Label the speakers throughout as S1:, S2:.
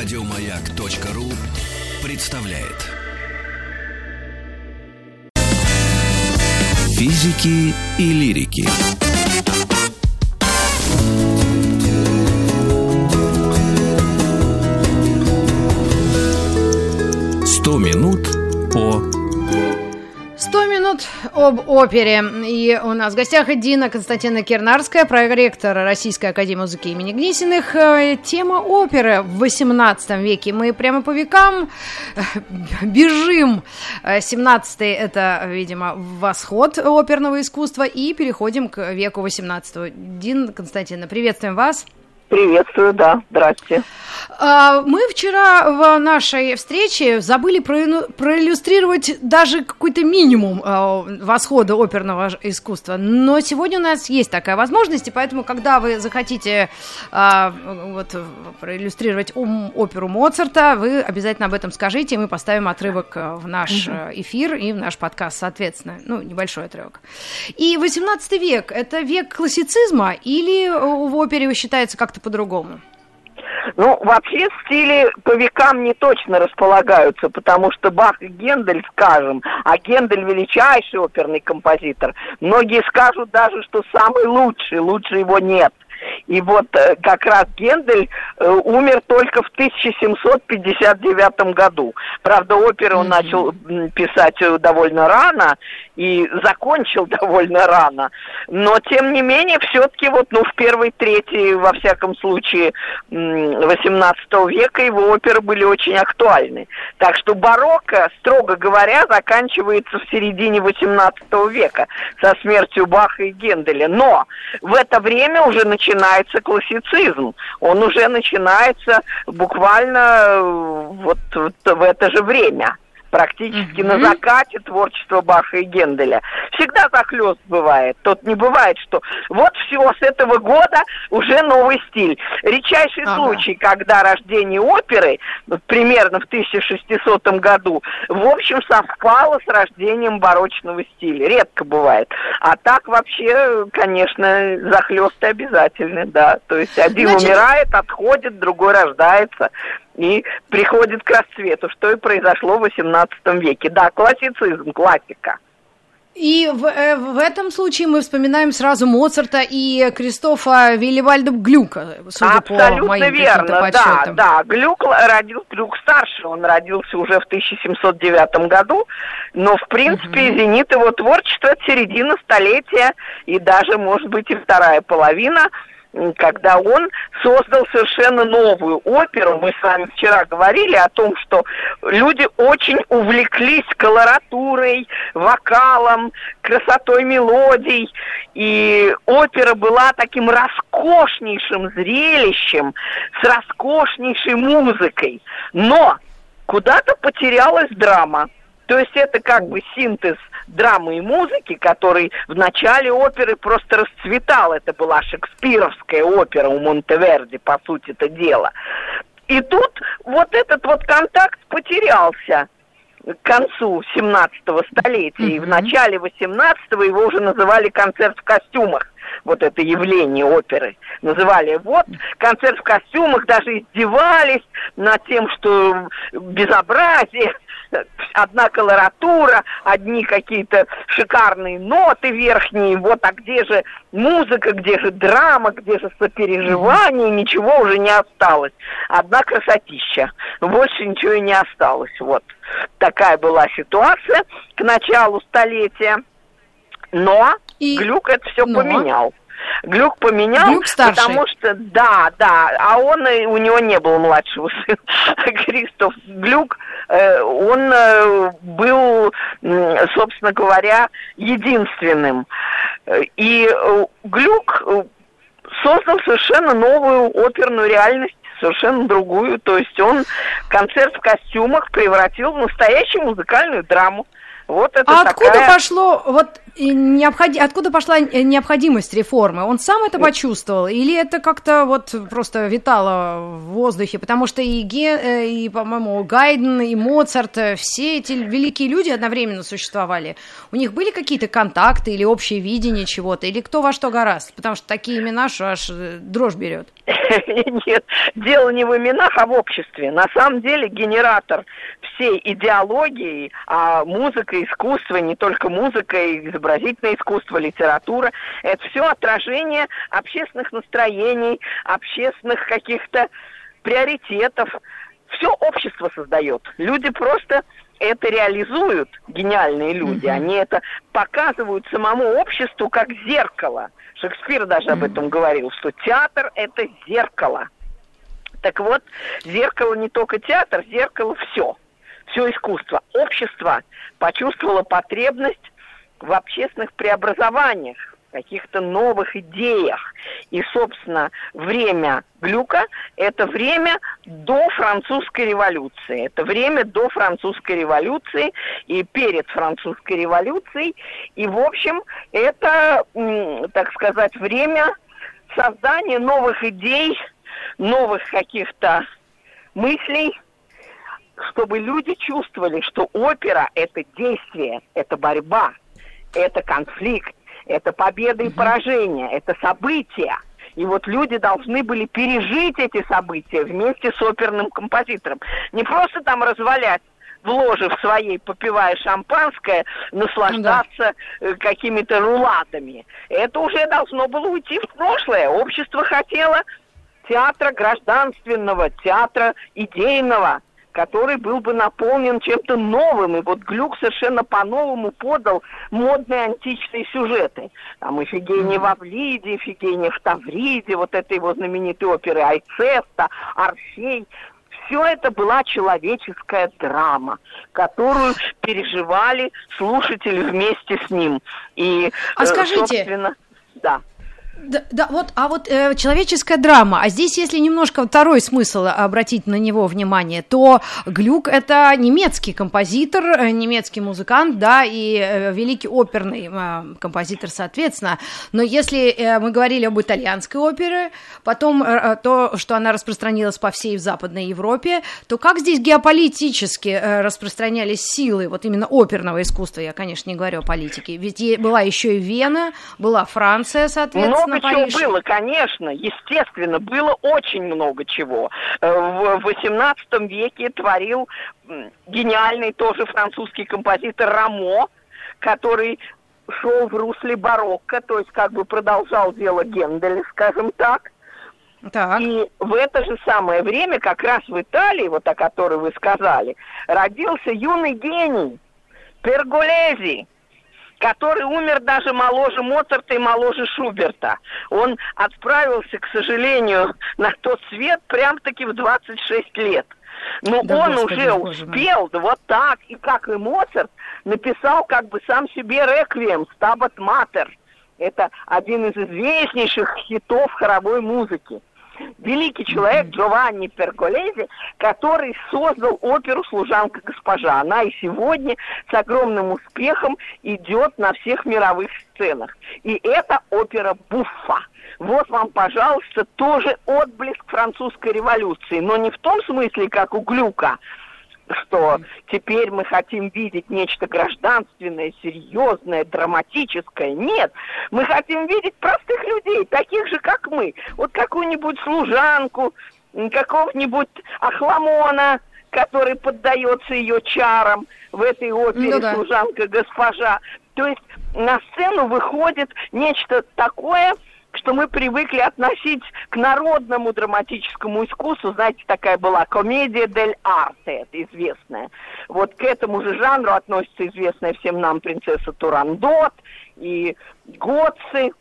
S1: Радиомаяк.ру представляет Физики и лирики. Сто минут по
S2: 100 минут об опере. И у нас в гостях Дина Константина Кирнарская, проректор Российской Академии музыки имени Гнесиных. Э, Тема оперы в 18 веке. Мы прямо по векам э, бежим. 17 это, видимо, восход оперного искусства. И переходим к веку 18. Дин Константина, приветствуем вас.
S3: Приветствую, да, здрасте.
S2: А, мы вчера в нашей встрече забыли проиллюстрировать даже какой-то минимум а, восхода оперного искусства, но сегодня у нас есть такая возможность, и поэтому, когда вы захотите а, вот, проиллюстрировать оперу Моцарта, вы обязательно об этом скажите, и мы поставим отрывок в наш эфир и в наш подкаст, соответственно, ну, небольшой отрывок. И 18 век – это век классицизма или в опере считается как-то по-другому?
S3: Ну, вообще стили по векам не точно располагаются, потому что Бах и Гендель, скажем, а Гендель величайший оперный композитор, многие скажут даже, что самый лучший, лучше его нет – и вот э, как раз Гендель э, умер только в 1759 году. Правда, оперы он mm-hmm. начал писать э, довольно рано и закончил довольно рано. Но, тем не менее, все-таки вот, ну, в первой трети, во всяком случае, 18 века его оперы были очень актуальны. Так что барокко, строго говоря, заканчивается в середине 18 века со смертью Баха и Генделя. Но в это время уже начинается начинается классицизм. Он уже начинается буквально э, вот, в это же время практически mm-hmm. на закате творчества Баха и Генделя. Всегда захлест бывает. Тут не бывает, что вот всего с этого года уже новый стиль. Редчайший ага. случай, когда рождение оперы, примерно в 1600 году, в общем, совпало с рождением барочного стиля. Редко бывает. А так вообще, конечно, захлесты обязательны, да. То есть один Значит... умирает, отходит, другой рождается и приходит к расцвету, что и произошло в XVIII веке. Да, классицизм, классика.
S2: И в, э, в этом случае мы вспоминаем сразу Моцарта и Кристофа Вилливальда Глюка, судя
S3: Абсолютно
S2: по моим
S3: верно, подсчетам. да, да. Глюк родил, Глюк старший, он родился уже в 1709 году, но, в принципе, угу. зенит его творчества от середины столетия и даже, может быть, и вторая половина – когда он создал совершенно новую оперу. Мы с вами вчера говорили о том, что люди очень увлеклись колоратурой, вокалом, красотой мелодий. И опера была таким роскошнейшим зрелищем с роскошнейшей музыкой. Но куда-то потерялась драма. То есть это как бы синтез драмы и музыки, который в начале оперы просто расцветал. Это была шекспировская опера у Монтеверди, по сути это дело. И тут вот этот вот контакт потерялся к концу 17-го столетия. Mm-hmm. И в начале 18-го его уже называли концерт в костюмах вот это явление оперы. Называли вот концерт в костюмах, даже издевались над тем, что безобразие, одна колоратура, одни какие-то шикарные ноты верхние, вот, а где же музыка, где же драма, где же сопереживание, ничего уже не осталось. Одна красотища, больше ничего и не осталось, вот. Такая была ситуация к началу столетия. Но и... Глюк это все Но... поменял. Глюк поменял, Глюк потому что, да, да, а он, у него не было младшего сына, Кристоф Глюк, э, он э, был, собственно говоря, единственным. И э, Глюк создал совершенно новую оперную реальность, совершенно другую. То есть он концерт в костюмах превратил в настоящую музыкальную драму.
S2: Вот это а такая... откуда пошло вот необходи... откуда пошла необходимость реформы? Он сам это почувствовал или это как-то вот просто витало в воздухе? Потому что и, Ге... Э, и по-моему, Гайден, и Моцарт, э, все эти великие люди одновременно существовали. У них были какие-то контакты или общее видение чего-то? Или кто во что гораст? Потому что такие имена, что аж э, дрожь берет.
S3: Нет, дело не в именах, а в обществе. На самом деле генератор всей идеологии, а музыка, искусство, не только музыка, и изобразительное искусство, литература, это все отражение общественных настроений, общественных каких-то приоритетов. Все общество создает. Люди просто это реализуют, гениальные люди, mm-hmm. они это показывают самому обществу как зеркало. Шекспир даже mm-hmm. об этом говорил, что театр это зеркало. Так вот, зеркало не только театр, зеркало все. Все искусство. Общество почувствовало потребность в общественных преобразованиях каких-то новых идеях. И, собственно, время Глюка – это время до французской революции. Это время до французской революции и перед французской революцией. И, в общем, это, так сказать, время создания новых идей, новых каких-то мыслей, чтобы люди чувствовали, что опера – это действие, это борьба, это конфликт, это победа и поражение, это события. И вот люди должны были пережить эти события вместе с оперным композитором. Не просто там развалять в ложе в своей, попивая шампанское, наслаждаться да. Э, какими-то рулатами. Это уже должно было уйти в прошлое. Общество хотело театра гражданственного, театра идейного, который был бы наполнен чем-то новым. И вот Глюк совершенно по-новому подал модные античные сюжеты. Там Ифигения в Авлиде, Ифигения в Тавриде, вот этой его знаменитой оперы Айцеста, Орфей. Все это была человеческая драма, которую переживали слушатели вместе с ним. И,
S2: а скажите, собственно, да. Да, да, вот, а вот э, человеческая драма, а здесь, если немножко второй смысл обратить на него внимание, то Глюк это немецкий композитор, э, немецкий музыкант, да, и э, великий оперный э, композитор, соответственно. Но если э, мы говорили об итальянской опере, потом э, э, то, что она распространилась по всей Западной Европе, то как здесь геополитически э, распространялись силы вот именно оперного искусства, я, конечно, не говорю о политике, ведь была еще и Вена, была Франция, соответственно
S3: много Париж. чего было, конечно, естественно, было очень много чего. Э, в XVIII веке творил гениальный тоже французский композитор Рамо, который шел в русле барокко, то есть как бы продолжал дело Генделя, скажем так. Так. И в это же самое время, как раз в Италии, вот о которой вы сказали, родился юный гений Перголези, который умер даже моложе Моцарта и моложе Шуберта. Он отправился, к сожалению, на тот свет прям-таки в 26 лет. Но да, он Господи, уже успел, да, вот так, и как и Моцарт, написал как бы сам себе реквием «Стабат Матер». Это один из известнейших хитов хоровой музыки великий человек Джованни Перголези, который создал оперу «Служанка госпожа». Она и сегодня с огромным успехом идет на всех мировых сценах. И это опера «Буффа». Вот вам, пожалуйста, тоже отблеск французской революции, но не в том смысле, как у Глюка, что теперь мы хотим видеть нечто гражданственное, серьезное, драматическое. Нет, мы хотим видеть простых людей, таких же, как мы. Вот какую-нибудь служанку, какого-нибудь Ахламона, который поддается ее чарам в этой опере ну, да. «Служанка-госпожа». То есть на сцену выходит нечто такое, что мы привыкли относить к народному драматическому искусству, знаете, такая была комедия дель арте, это известная. Вот к этому же жанру относится известная всем нам принцесса Турандот и Готцы.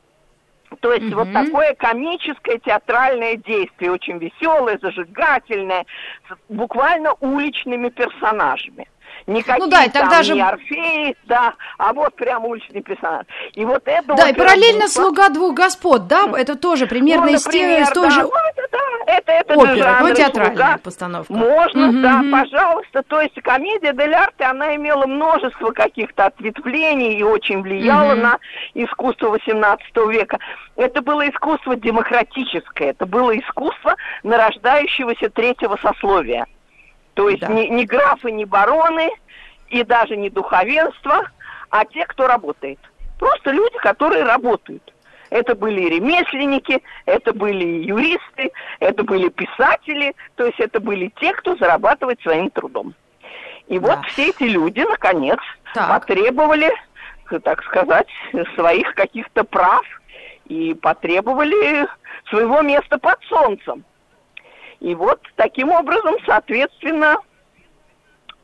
S3: То есть mm-hmm. вот такое комическое театральное действие, очень веселое, зажигательное, с буквально уличными персонажами. Никакие ну да, и тогда там же... не Орфеи, да, а вот прям уличный персонаж.
S2: И вот это... Да, и параллельно группа... «Слуга двух господ», да, это тоже примерно ну, из, например, из той
S3: да,
S2: же...
S3: Ну, это, да, это, это Опера, же жанр,
S2: ну, театральная слуга. постановка.
S3: Можно, угу, да, угу. пожалуйста. То есть комедия дель арте, она имела множество каких-то ответвлений и очень влияла угу. на искусство XVIII века. Это было искусство демократическое, это было искусство нарождающегося третьего сословия. То есть да. не, не графы, не бароны и даже не духовенство, а те, кто работает. Просто люди, которые работают. Это были ремесленники, это были юристы, это были писатели, то есть это были те, кто зарабатывает своим трудом. И да. вот все эти люди, наконец, так. потребовали, так сказать, своих каких-то прав и потребовали своего места под солнцем. И вот таким образом, соответственно,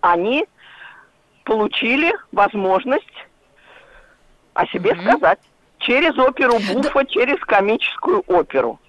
S3: они получили возможность о себе mm-hmm. сказать через оперу Буфа, да. через комическую оперу.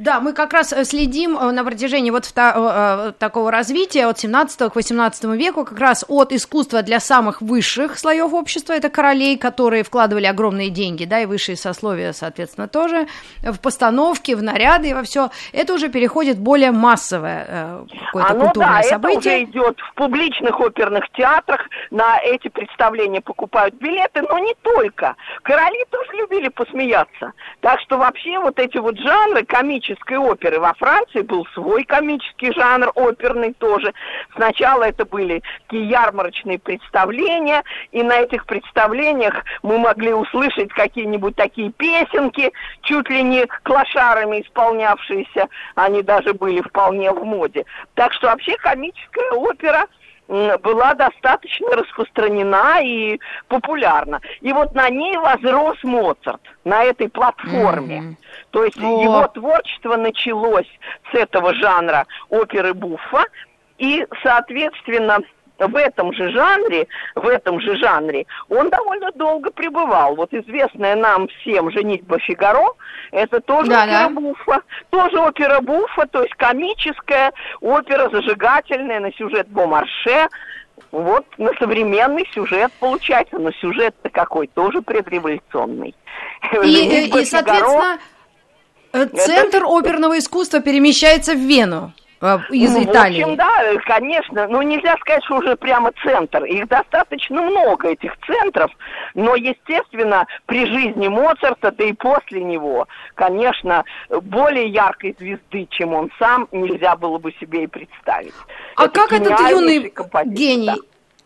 S2: Да, мы как раз э, следим э, на протяжении вот э, такого развития от 17 к 18 веку, как раз от искусства для самых высших слоев общества, это королей, которые вкладывали огромные деньги, да, и высшие сословия, соответственно, тоже, в постановки, в наряды и во все. Это уже переходит в более массовое какое-то Оно, культурное
S3: да,
S2: событие.
S3: это уже идет в публичных оперных театрах, на эти представления покупают билеты, но не только. Короли тоже любили посмеяться. Так что вообще вот эти вот жанры, комедии, комической оперы. Во Франции был свой комический жанр, оперный тоже. Сначала это были такие ярмарочные представления, и на этих представлениях мы могли услышать какие-нибудь такие песенки, чуть ли не клашарами исполнявшиеся, они даже были вполне в моде. Так что вообще комическая опера – была достаточно распространена и популярна. И вот на ней возрос Моцарт, на этой платформе. Mm-hmm. То есть О. его творчество началось с этого жанра оперы Буффа, и, соответственно, в этом же жанре, в этом же жанре, он довольно долго пребывал. Вот известная нам всем «Женитьба Фигаро» – это тоже да, опера да. Буффа. Тоже опера Буффа, то есть комическая опера, зажигательная на сюжет Бомарше. Вот на современный сюжет получается, но сюжет-то какой, тоже предреволюционный.
S2: И, и, и соответственно, центр это... оперного искусства перемещается в Вену. А, из ну, Италии.
S3: В общем, да, конечно. Ну, нельзя сказать, что уже прямо центр. Их достаточно много, этих центров. Но, естественно, при жизни Моцарта, да и после него, конечно, более яркой звезды, чем он сам, нельзя было бы себе и представить.
S2: А Это как этот юный гений да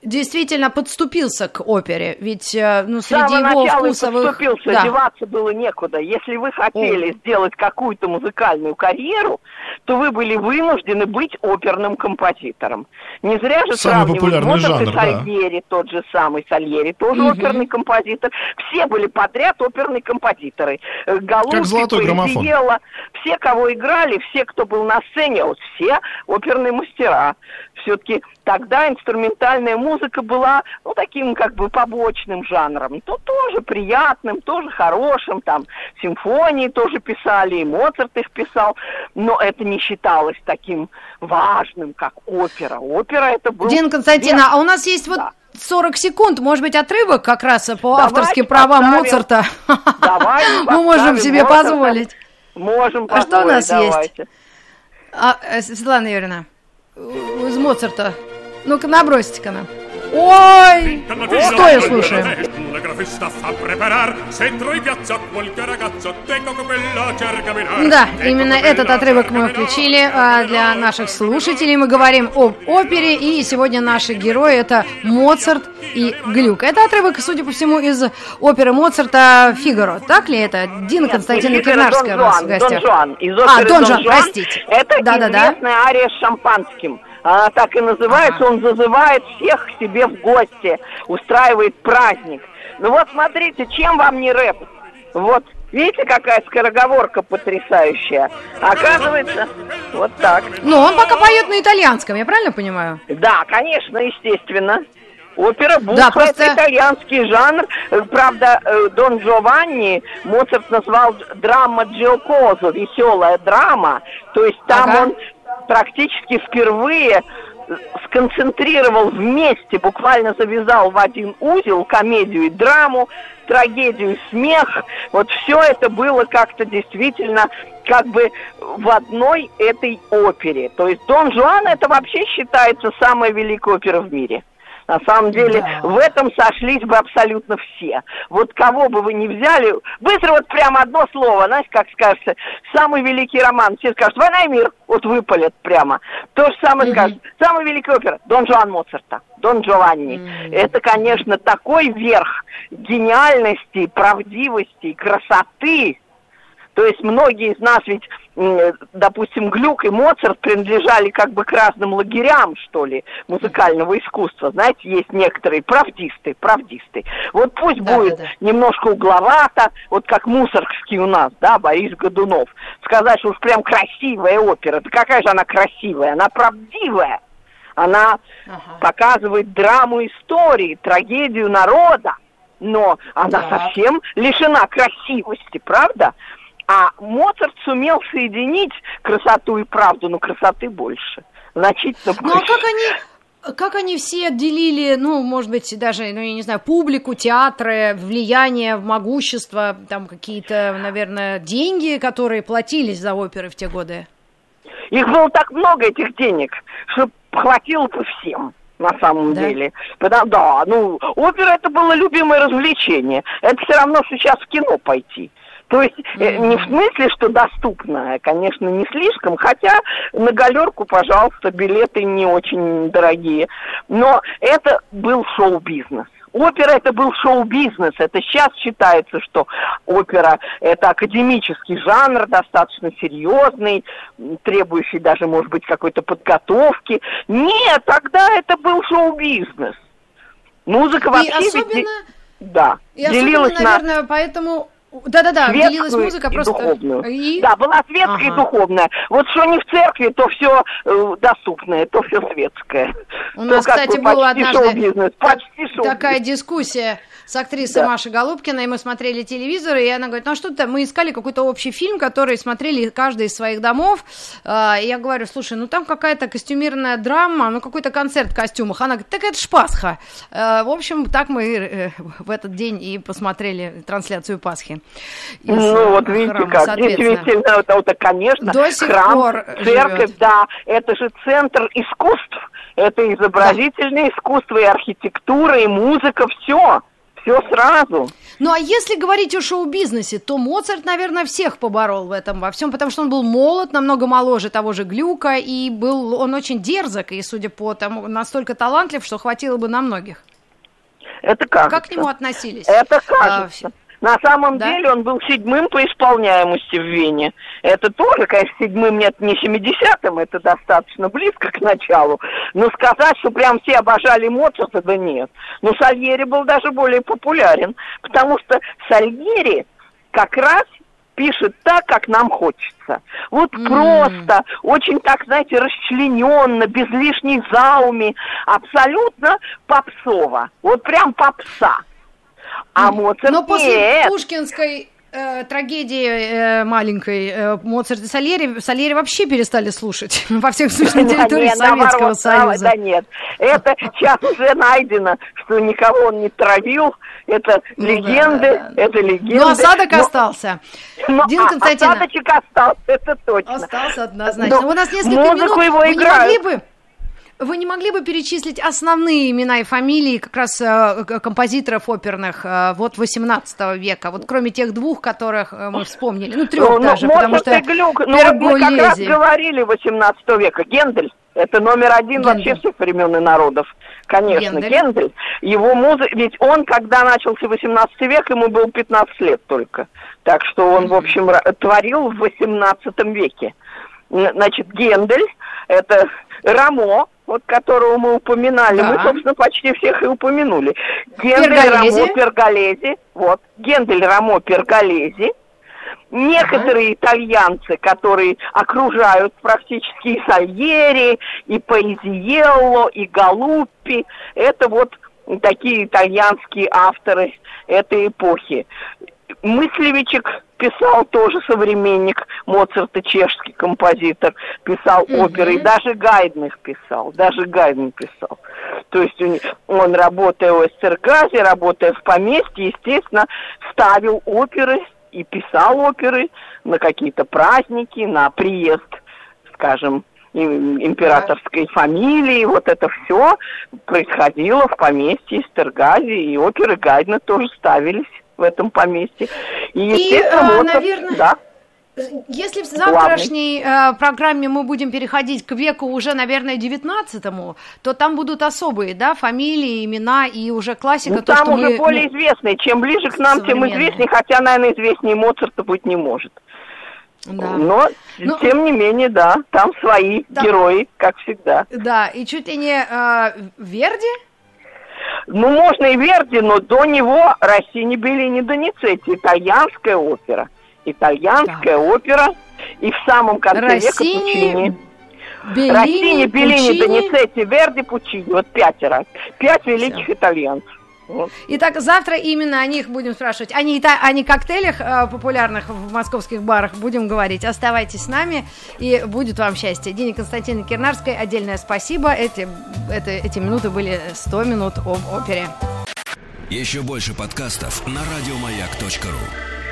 S2: действительно подступился к опере, ведь э, ну, среди
S3: С
S2: его
S3: вкусовых... подступился, да. деваться было некуда. Если вы хотели О. сделать какую-то музыкальную карьеру, то вы были вынуждены быть оперным композитором. Не зря же
S4: самый популярный жанр,
S3: и Сальери, да. тот же самый Сальери, тоже угу. оперный композитор. Все были подряд оперные композиторы.
S4: Э, Голубки, граммофон.
S3: Все, кого играли, все, кто был на сцене, вот все оперные мастера. Все-таки тогда инструментальная музыка была, ну, таким как бы побочным жанром. То тоже приятным, тоже хорошим, там, симфонии тоже писали, и Моцарт их писал, но это не считалось таким важным, как опера. Опера это был...
S2: Дина Константина, а у нас есть вот 40 секунд, может быть, отрывок как раз по Давайте авторским правам. Моцарта. Давай, Мы можем себе Моцарта. позволить.
S3: Можем
S2: А что у нас давайте. есть? А, э, Светлана Юрьевна, из Моцарта. Ну-ка, набросите-ка нам. Ой! Что я слушаю? Да, именно этот отрывок мы включили а, для наших слушателей. Мы говорим об опере, и сегодня наши герои это Моцарт и Глюк. Это отрывок, судя по всему, из оперы Моцарта «Фигаро». Так ли это? Дина Константина Кирнарская у нас в гостях.
S3: Дон Жуан. Из
S2: а, Дон Жуан, простите.
S3: Это да, известная да, да. ария с шампанским. Она так и называется, он зазывает всех к себе в гости, устраивает праздник. Ну вот смотрите, чем вам не рэп? Вот Видите, какая скороговорка потрясающая? Оказывается, вот так.
S2: Ну, он пока поет на итальянском, я правильно понимаю?
S3: Да, конечно, естественно. Опера буфа да, просто... это итальянский жанр. Правда, э, Дон Джованни Моцарт назвал драма Джиокозо, веселая драма. То есть там ага. он практически впервые сконцентрировал вместе, буквально завязал в один узел комедию и драму, трагедию и смех. Вот все это было как-то действительно как бы в одной этой опере. То есть Дон Жуан это вообще считается самая великая опера в мире. На самом деле, да. в этом сошлись бы абсолютно все. Вот кого бы вы ни взяли, быстро вот прямо одно слово, знаете, как скажется, самый великий роман, все скажут, «Война и мир», вот выпалят прямо. То же самое mm-hmm. скажут, самый великий опера, Дон Жуан Моцарта, Дон Джованни. Mm-hmm. Это, конечно, такой верх гениальности, правдивости, красоты, то есть многие из нас ведь, допустим, Глюк и Моцарт принадлежали как бы к разным лагерям, что ли, музыкального искусства. Знаете, есть некоторые правдисты, правдисты. Вот пусть да, будет да, да. немножко угловато, вот как Мусоргский у нас, да, Борис Годунов. Сказать, что уж прям красивая опера. Да какая же она красивая? Она правдивая. Она ага. показывает драму истории, трагедию народа но она да. совсем лишена красивости, правда? А Моцарт сумел соединить красоту и правду, но красоты больше. Значительно больше.
S2: Ну а как они, как они все делили, ну, может быть, даже, ну, я не знаю, публику, театры, влияние, могущество, там какие-то, наверное, деньги, которые платились за оперы в те годы?
S3: Их было так много, этих денег, что хватило бы всем на самом да? деле. Потому, да, ну, опера это было любимое развлечение. Это все равно сейчас в кино пойти. То есть mm-hmm. не в смысле, что доступная, конечно, не слишком, хотя на галерку, пожалуйста, билеты не очень дорогие. Но это был шоу-бизнес. Опера это был шоу-бизнес. Это сейчас считается, что опера это академический жанр, достаточно серьезный, требующий даже, может быть, какой-то подготовки. Нет, тогда это был шоу-бизнес. Музыка вообще... И особенно... Ведь... Да.
S2: И делилась особенно, наверное, на... поэтому да-да-да, делилась музыка
S3: и просто... Духовную. И... Да, была светская ага. и духовная. Вот что не в церкви, то все э, доступное, то все светское.
S2: У нас, то, кстати, была однажды почти такая дискуссия с актрисой да. Машей Голубкиной, мы смотрели телевизор, и она говорит, ну а что-то, мы искали какой-то общий фильм, который смотрели каждый из своих домов, и я говорю, слушай, ну там какая-то костюмированная драма, ну какой-то концерт в костюмах, она говорит, так это ж Пасха. А, в общем, так мы э, в этот день и посмотрели трансляцию Пасхи.
S3: Из ну вот видите храма, как, действительно, это, это, конечно,
S2: До сих
S3: храм,
S2: пор
S3: церковь, живет. да, это же центр искусств, это изобразительное да. искусство, и архитектура, и музыка, все все сразу.
S2: Ну а если говорить о шоу-бизнесе, то Моцарт, наверное, всех поборол в этом во всем, потому что он был молод, намного моложе того же Глюка, и был он очень дерзок, и, судя по тому, настолько талантлив, что хватило бы на многих.
S3: Это как?
S2: Как к нему относились?
S3: Это кажется. А, на самом да? деле он был седьмым по исполняемости в Вене. Это тоже, конечно, седьмым нет, не семидесятым, это достаточно близко к началу. Но сказать, что прям все обожали Моцарта, да нет. Но Сальери был даже более популярен, потому что Сальери как раз пишет так, как нам хочется. Вот mm. просто, очень так, знаете, расчлененно, без лишней зауми, абсолютно попсово. Вот прям попса. А Моцарт
S2: Но после Пушкинской э, трагедии э, маленькой э, Моцарт и Сальери, Сальери вообще перестали слушать, во всех случаях, на территории Советского наоборот, Союза.
S3: Да нет, это сейчас уже найдено, что никого он не травил, это ну, легенды, да, да. это легенды. Но
S2: осадок но, остался.
S3: Но, Дина Константиновна. Осадочек остался, это точно.
S2: Остался однозначно. Но У нас несколько минут, его играют. не могли бы вы не могли бы перечислить основные имена и фамилии как раз э, композиторов оперных э, вот 18 века, вот кроме тех двух, которых э, мы вспомнили, ну трех ну, даже,
S3: ну, потому что Глюк, ну, мы как раз говорили 18 века, Гендель, это номер один Гендель. вообще всех времен и народов. Конечно, Гендель. Гендель. Его музыка, ведь он, когда начался 18 век, ему был 15 лет только. Так что он, в общем, творил в 18 веке. Значит, Гендель, это Рамо, вот которого мы упоминали, да. мы, собственно, почти всех и упомянули. Гендель Рамо Перголези, вот, Гендель Рамо Перголези, некоторые ага. итальянцы, которые окружают практически и Сальери, и Паизиелло, и Галуппи, это вот такие итальянские авторы этой эпохи. Мыслевичек писал тоже современник Моцарта, чешский композитор, писал угу. оперы, и даже Гайдных писал, даже Гайден писал. То есть он, работая в Эстергазе, работая в поместье, естественно, ставил оперы и писал оперы на какие-то праздники, на приезд, скажем, императорской фамилии, вот это все происходило в поместье Эстергази, и оперы Гайдна тоже ставились в этом поместье.
S2: И, естественно, и, а, Моцарт, наверное... да. Если в завтрашней э, программе мы будем переходить к веку уже, наверное, девятнадцатому, то там будут особые, да, фамилии, имена и уже классика.
S3: Ну, то, там уже мы, более ну, известные. Чем ближе к нам, тем известнее, хотя, наверное, известнее Моцарта быть не может. Да. Но, ну, тем не менее, да, там свои да. герои, как всегда.
S2: Да, и чуть ли не э, Верди?
S3: Ну, можно и Верди, но до него Россини Беллини Доницетти, итальянская опера итальянская так. опера, и в самом конце Россини, века Пучини. Беллини, Россини, Беллини, Доницетти, Верди, Пучини. Вот пятеро. Пять великих Все. итальянцев.
S2: Вот. Итак, завтра именно о них будем спрашивать. О, не, о не коктейлях э, популярных в московских барах будем говорить. Оставайтесь с нами, и будет вам счастье. Дени Константина Кирнарской отдельное спасибо. Эти, это, эти минуты были 100 минут об опере.
S1: Еще больше подкастов на радиомаяк.ру